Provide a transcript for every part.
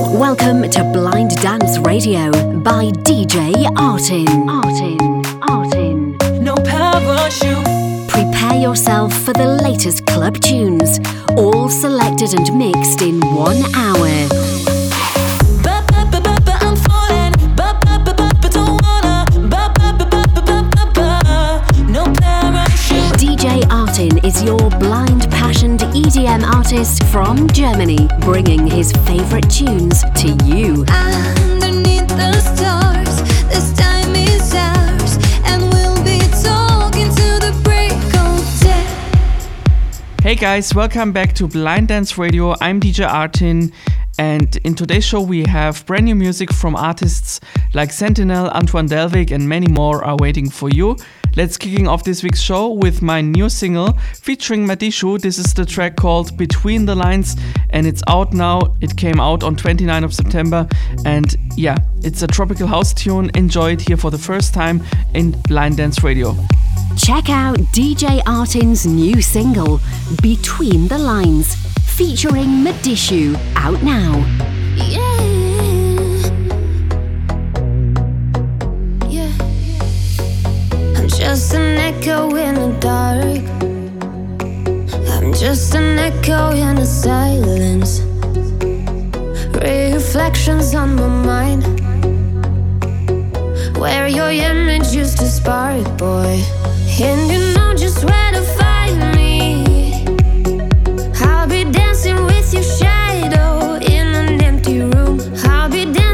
Welcome to Blind Dance Radio by DJ Artin. Artin. Artin. No parachute. Prepare yourself for the latest club tunes, all selected and mixed in one hour. Is your blind passioned EDM artist from Germany, bringing his favorite tunes to you. Underneath the stars, this time is ours, and we'll be talking to the break of day. Hey guys, welcome back to Blind Dance Radio. I'm DJ Artin, and in today's show we have brand new music from artists like Sentinel, Antoiine Delvig, and many more are waiting for you. Let's kicking off this week's show with my new single featuring Madishu. This is the track called Between the Lines, and it's out now. It came out on 29th of September, and yeah, it's a tropical house tune. Enjoy it here for the first time in Blind Dance Radio. Check out DJ Artin's new single, Between the Lines, featuring Madishu, out now. Yeah. Yeah. Just an echo in the dark. I'm just an echo in the silence. Reflections on my mind. Where your image used to spark, boy. And you know just where to find me. I'll be dancing with your shadow in an empty room. I'll be dancing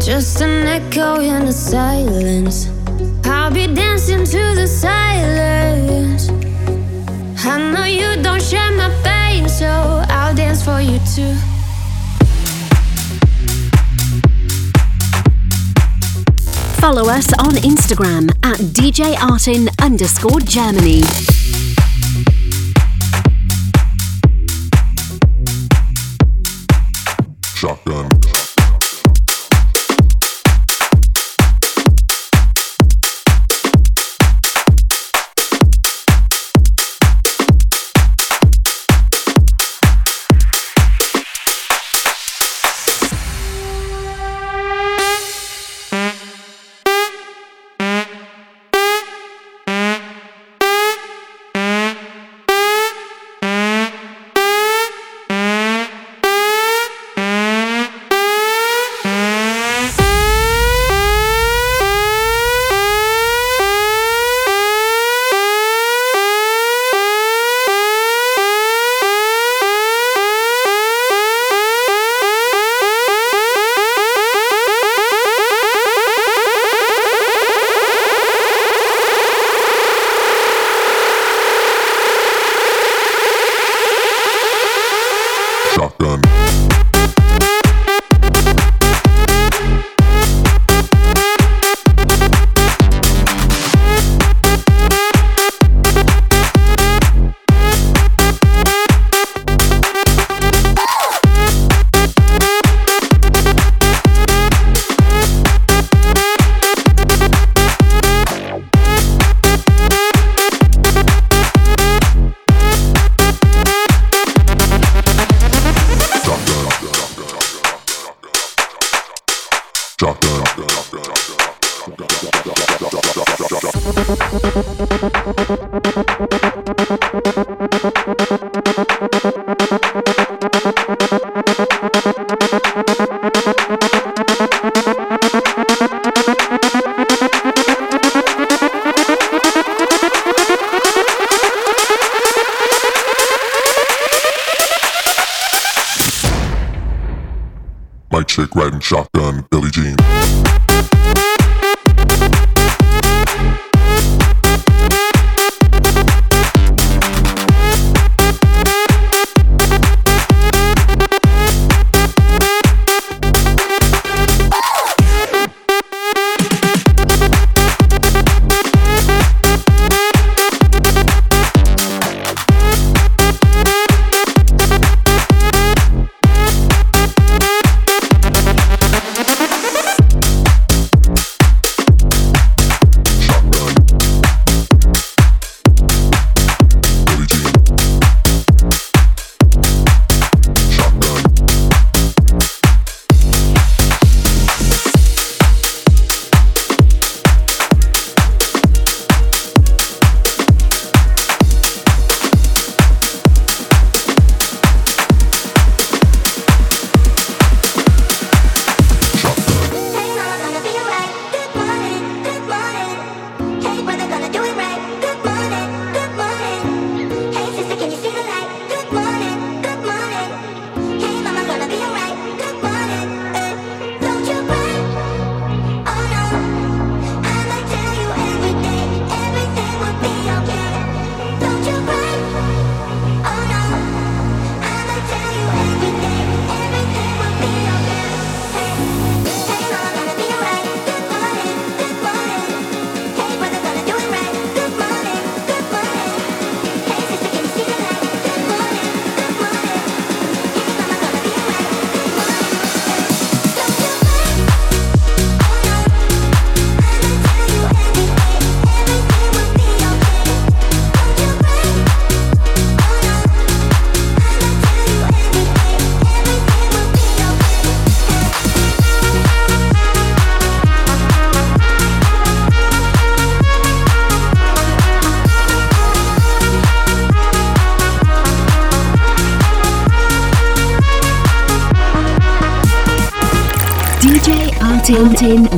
just an echo in the silence. I'll be dancing to the silence. I know you don't share my pain, so I'll dance for you too. Follow us on Instagram at DJ Artin underscore Germany. Shotgun. Artin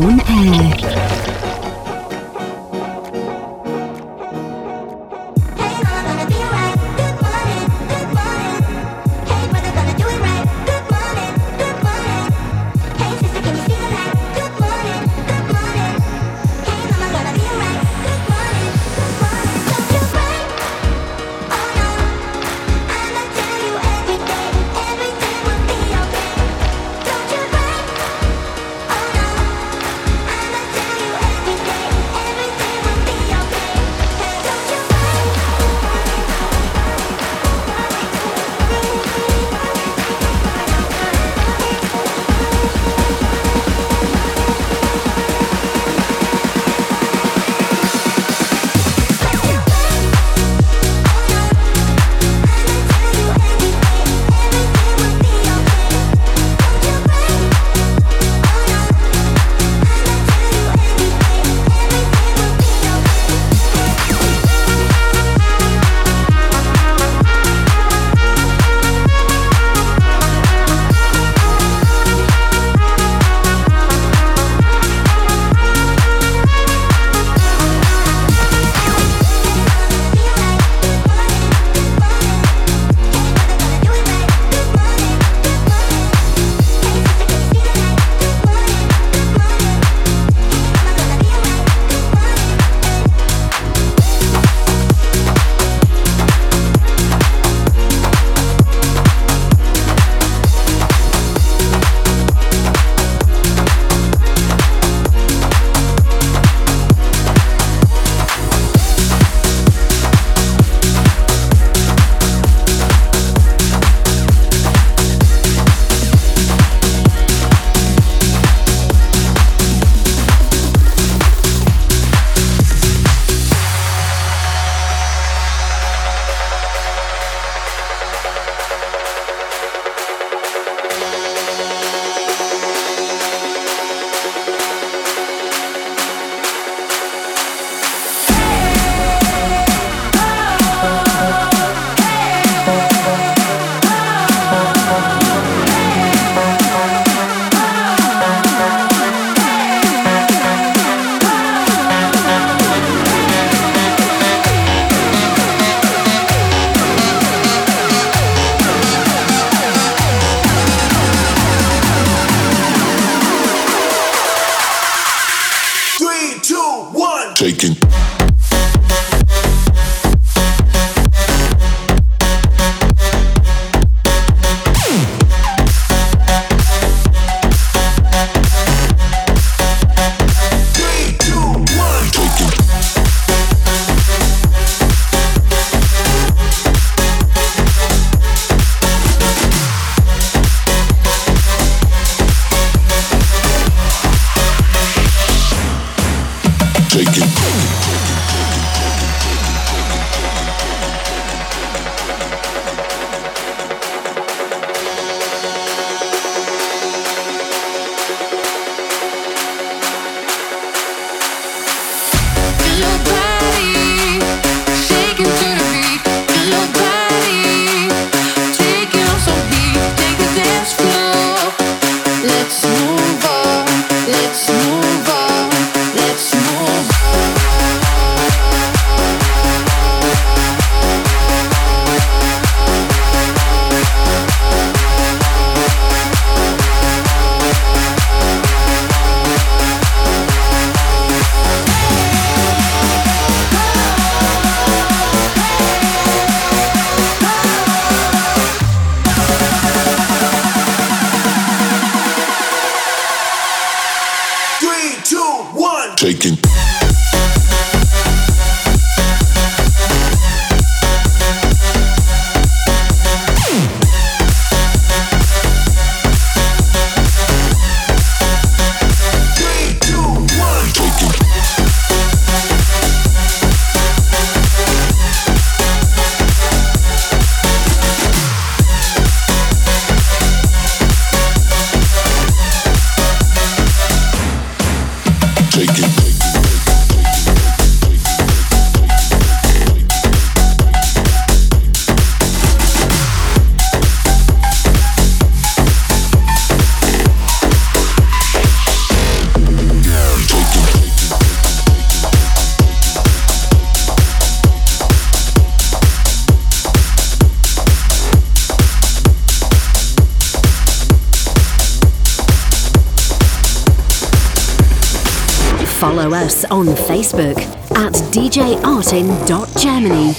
us on Facebook at djartin.germany.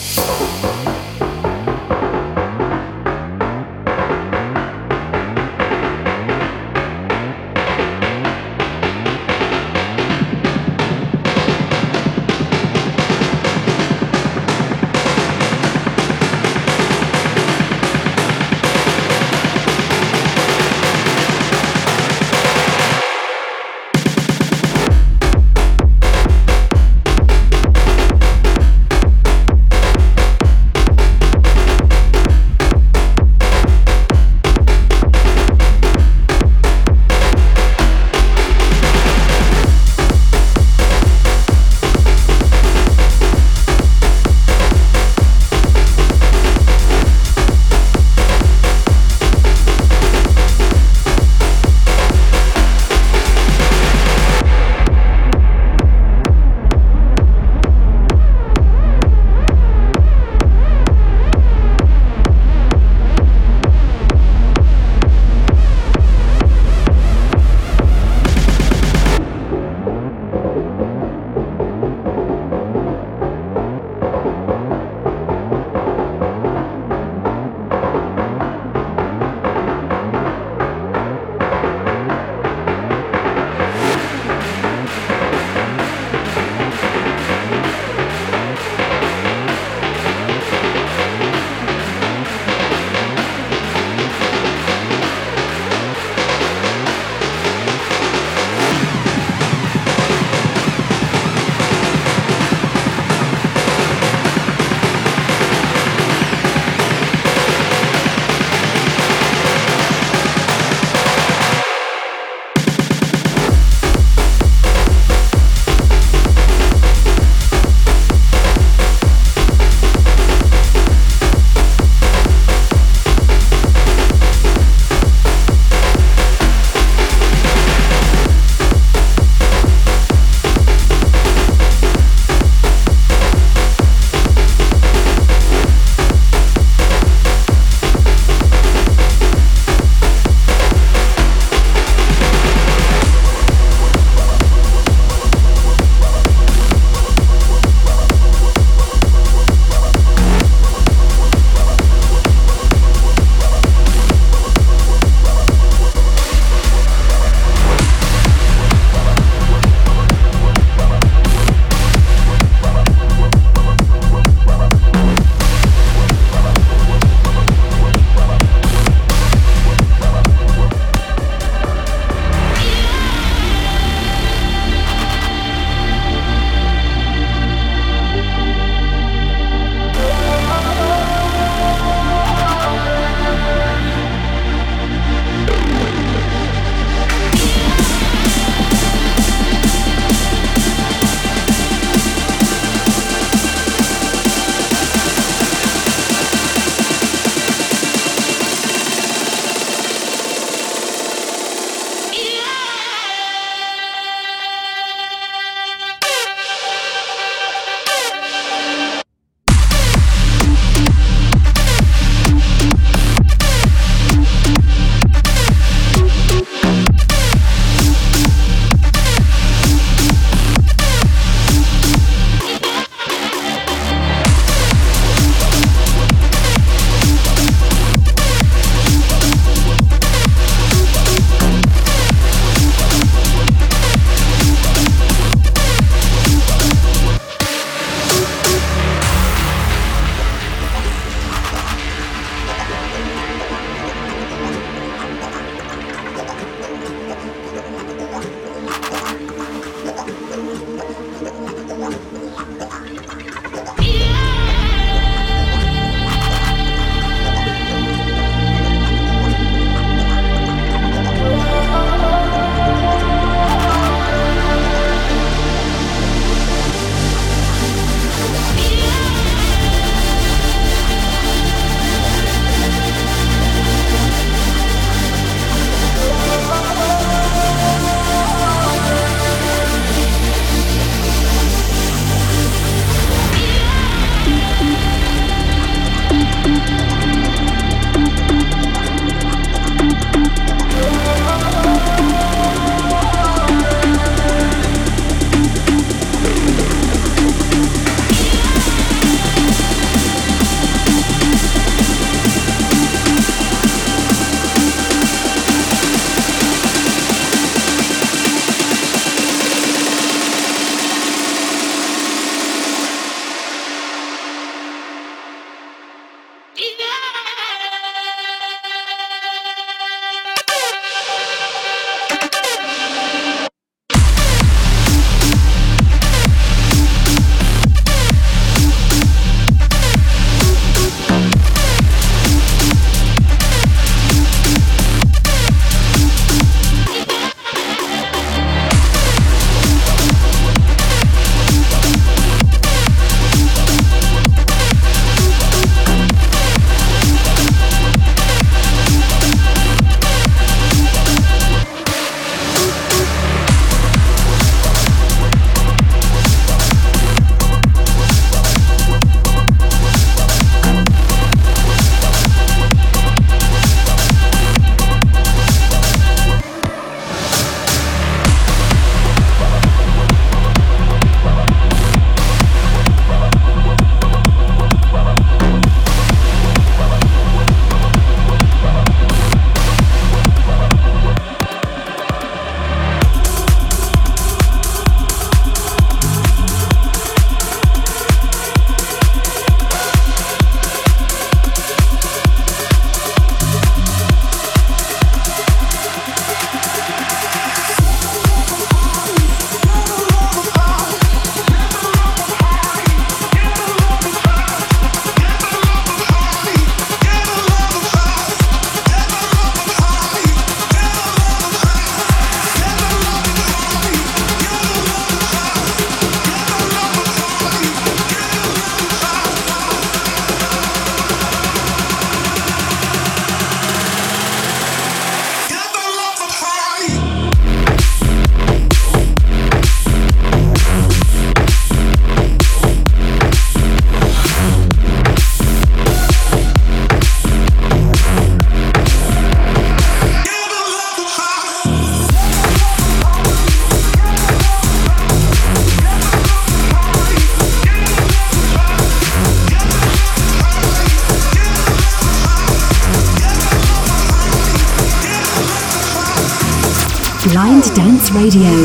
Radio.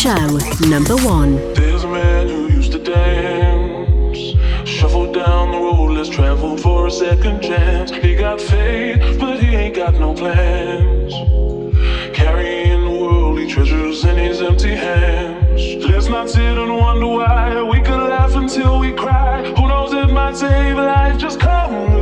Show number one. There's a man who used to dance, shuffle down the road let's travel for a second chance. He got faith, but he ain't got no plans. Carrying worldly treasures in his empty hands. Let's not sit and wonder why we could laugh until we cry. Who knows? It might save life. Just come.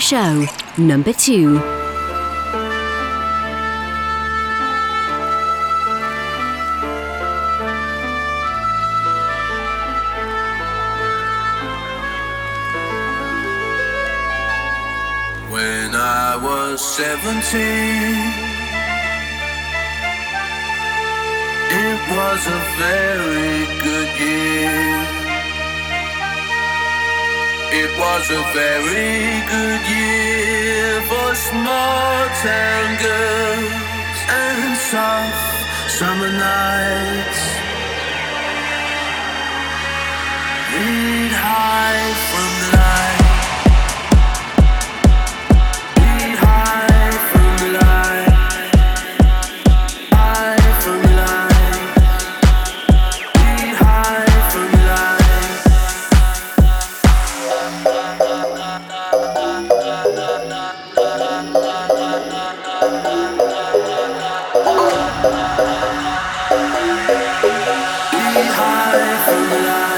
Show, number two. When I was 17 A very good year for small town girls and soft summer nights. Lead high from the high from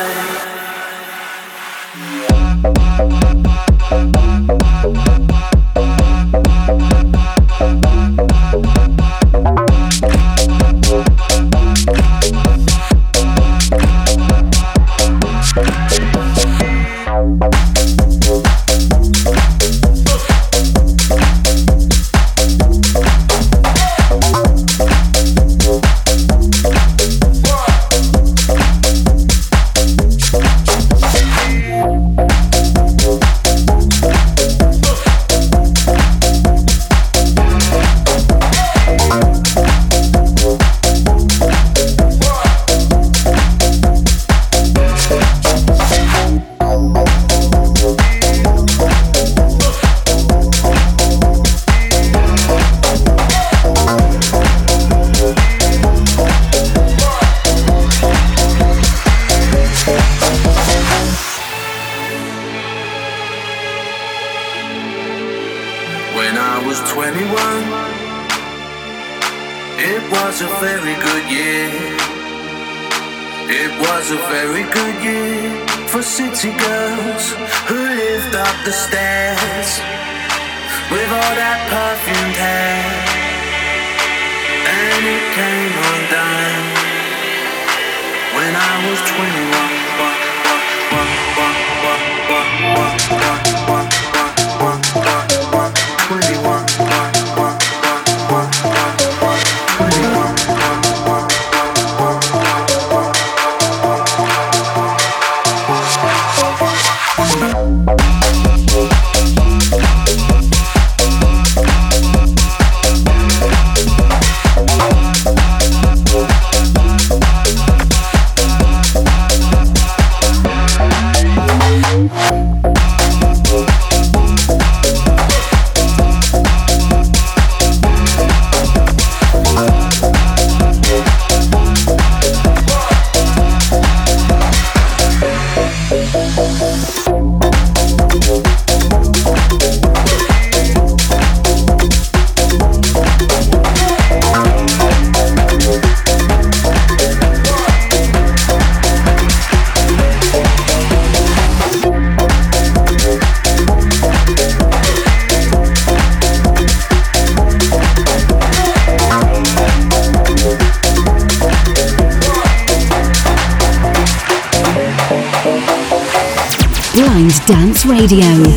Radio.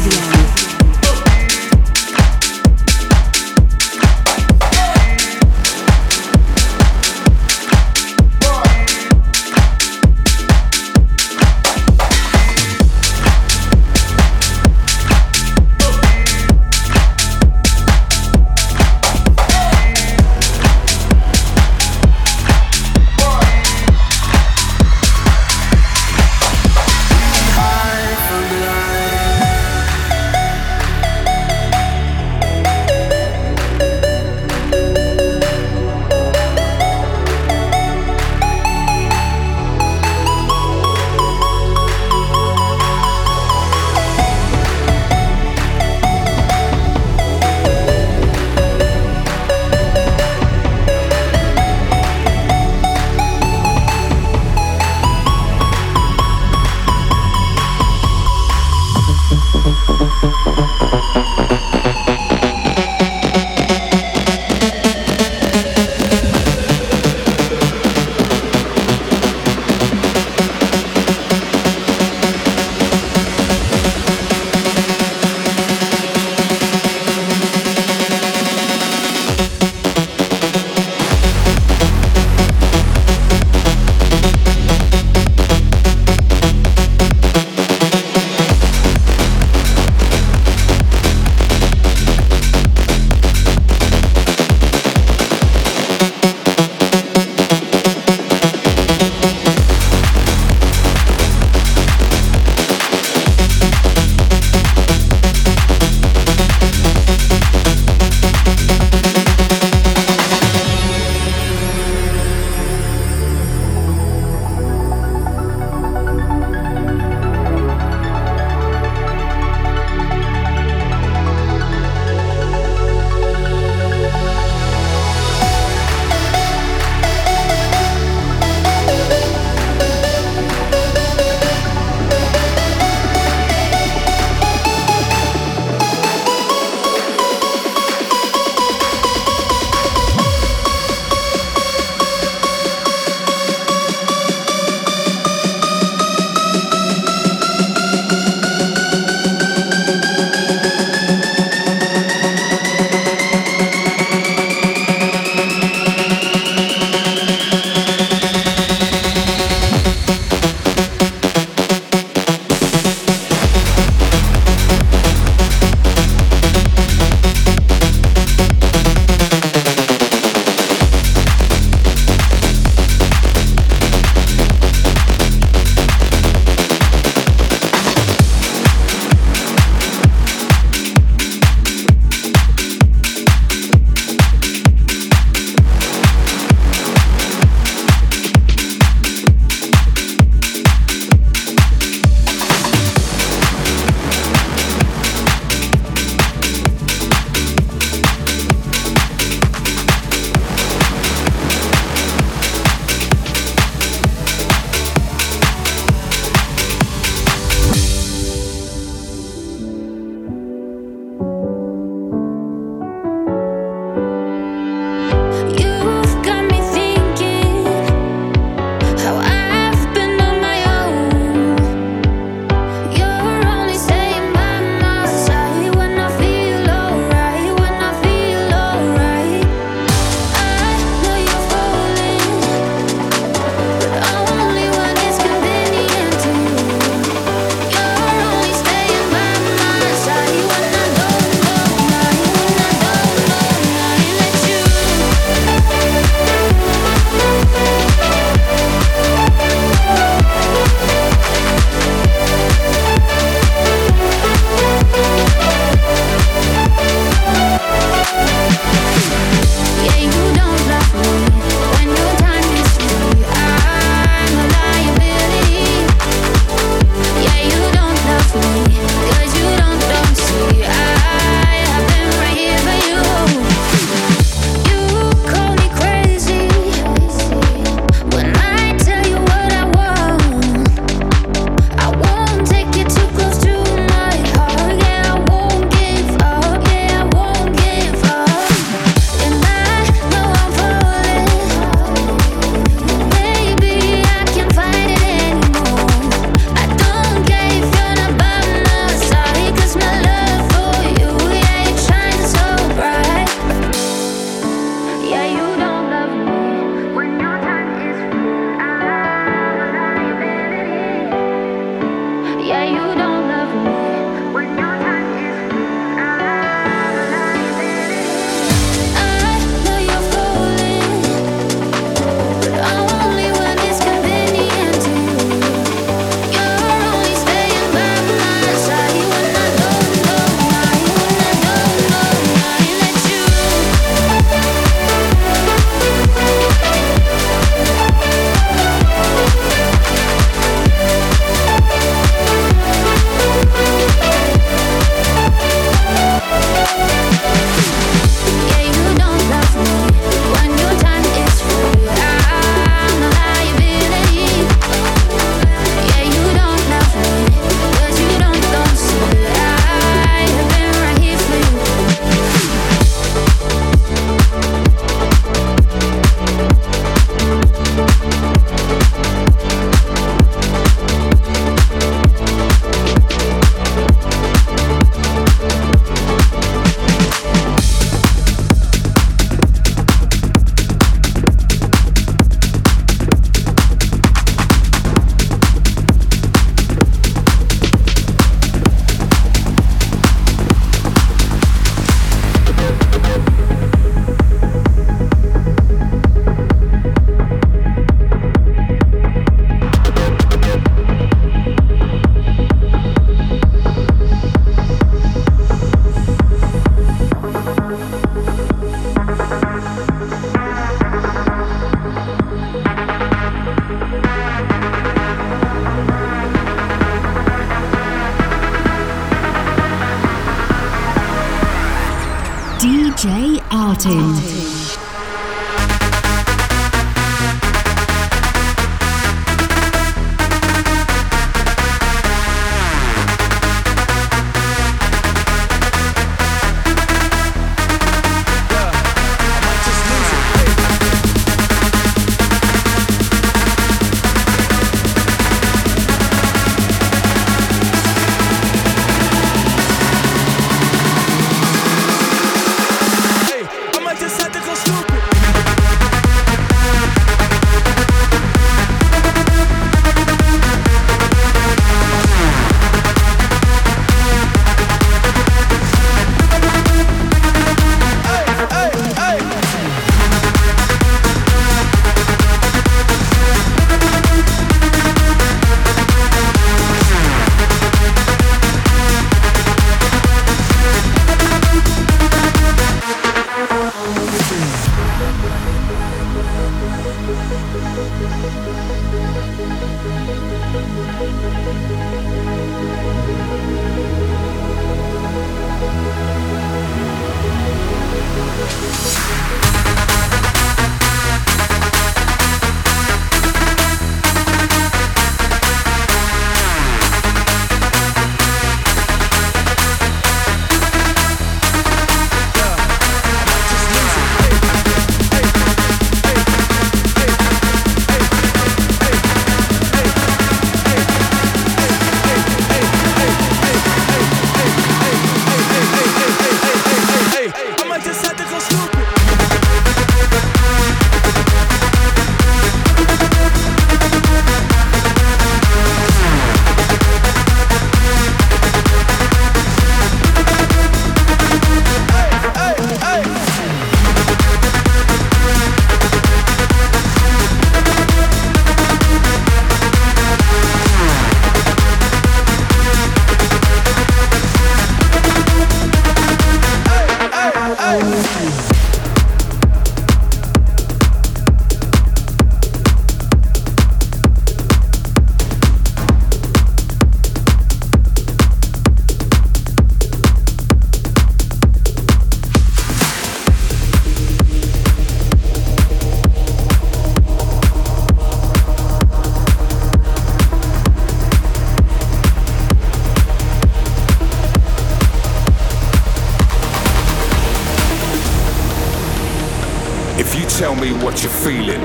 What you're feeling,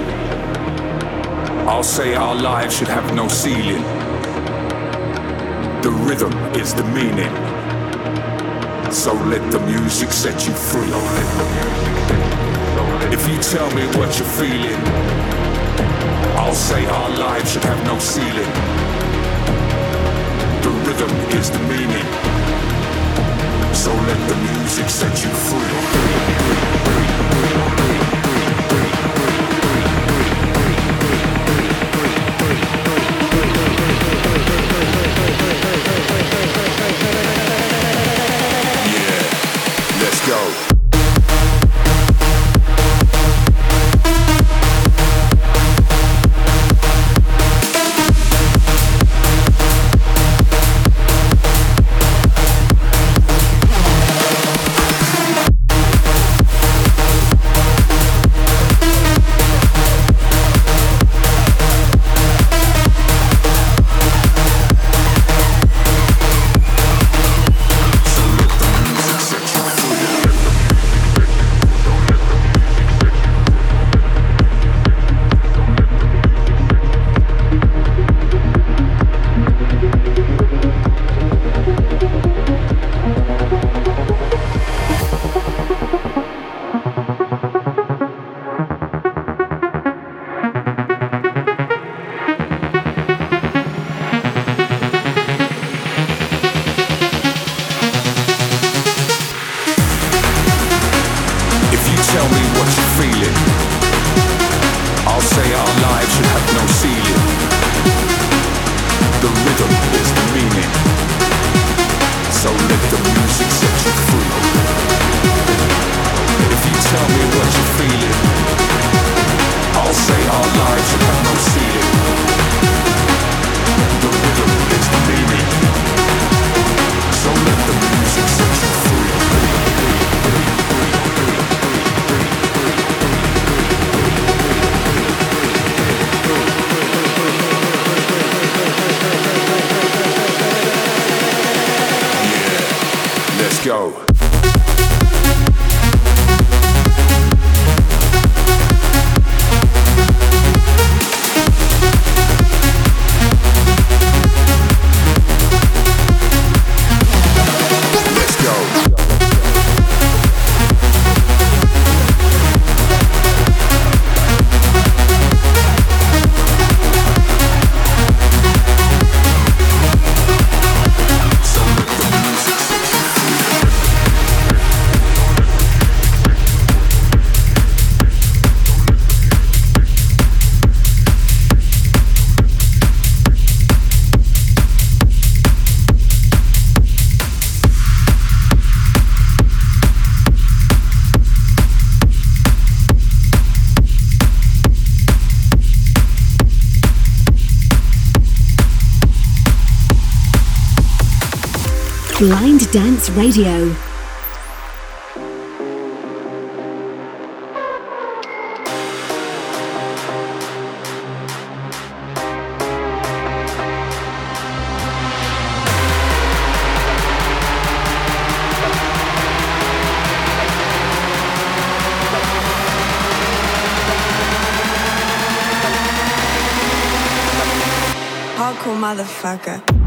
I'll say our lives should have no ceiling. The rhythm is the meaning. So let the music set you free. If you tell me what you're feeling, I'll say our lives should have no ceiling. The rhythm is the meaning. So let the music set you free. Blind Dance Radio. Hardcore motherfucker.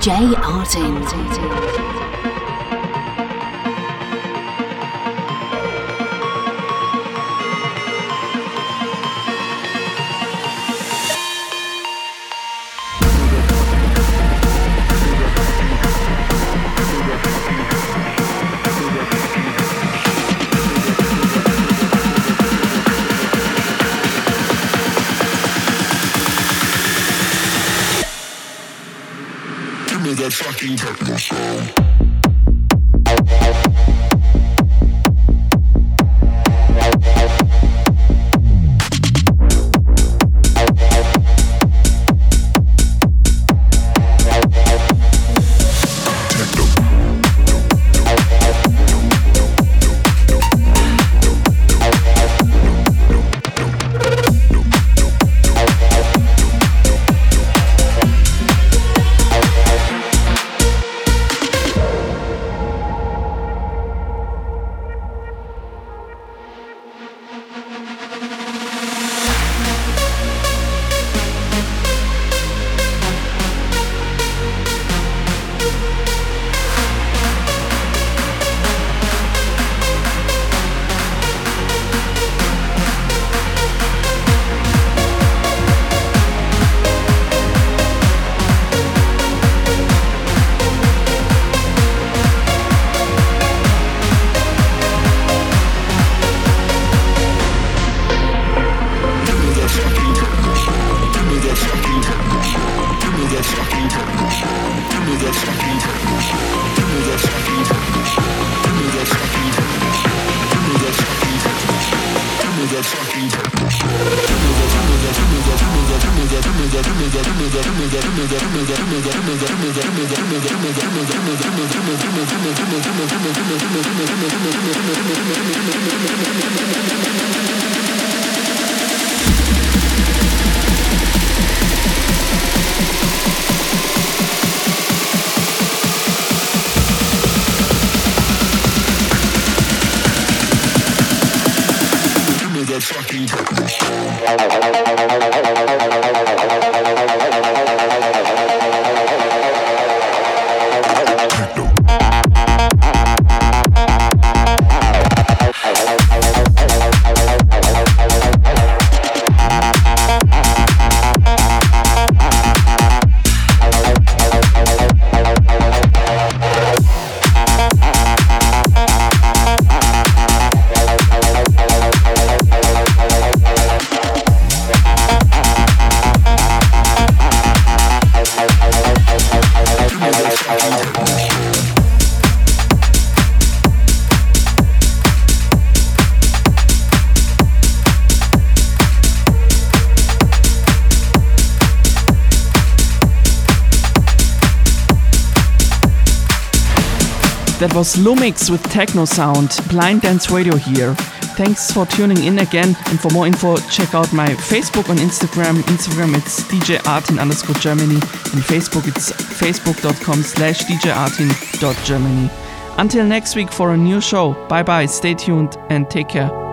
DJ Artin. That was Lum!X with Techno Sound, Blind Dance Radio here. Thanks for tuning in again, and for more info, check out my Facebook and Instagram. Instagram it's DJ Artin underscore Germany, and Facebook it's facebook.com slash djartin.germany. Until next week for a new show, bye bye, stay tuned, and take care.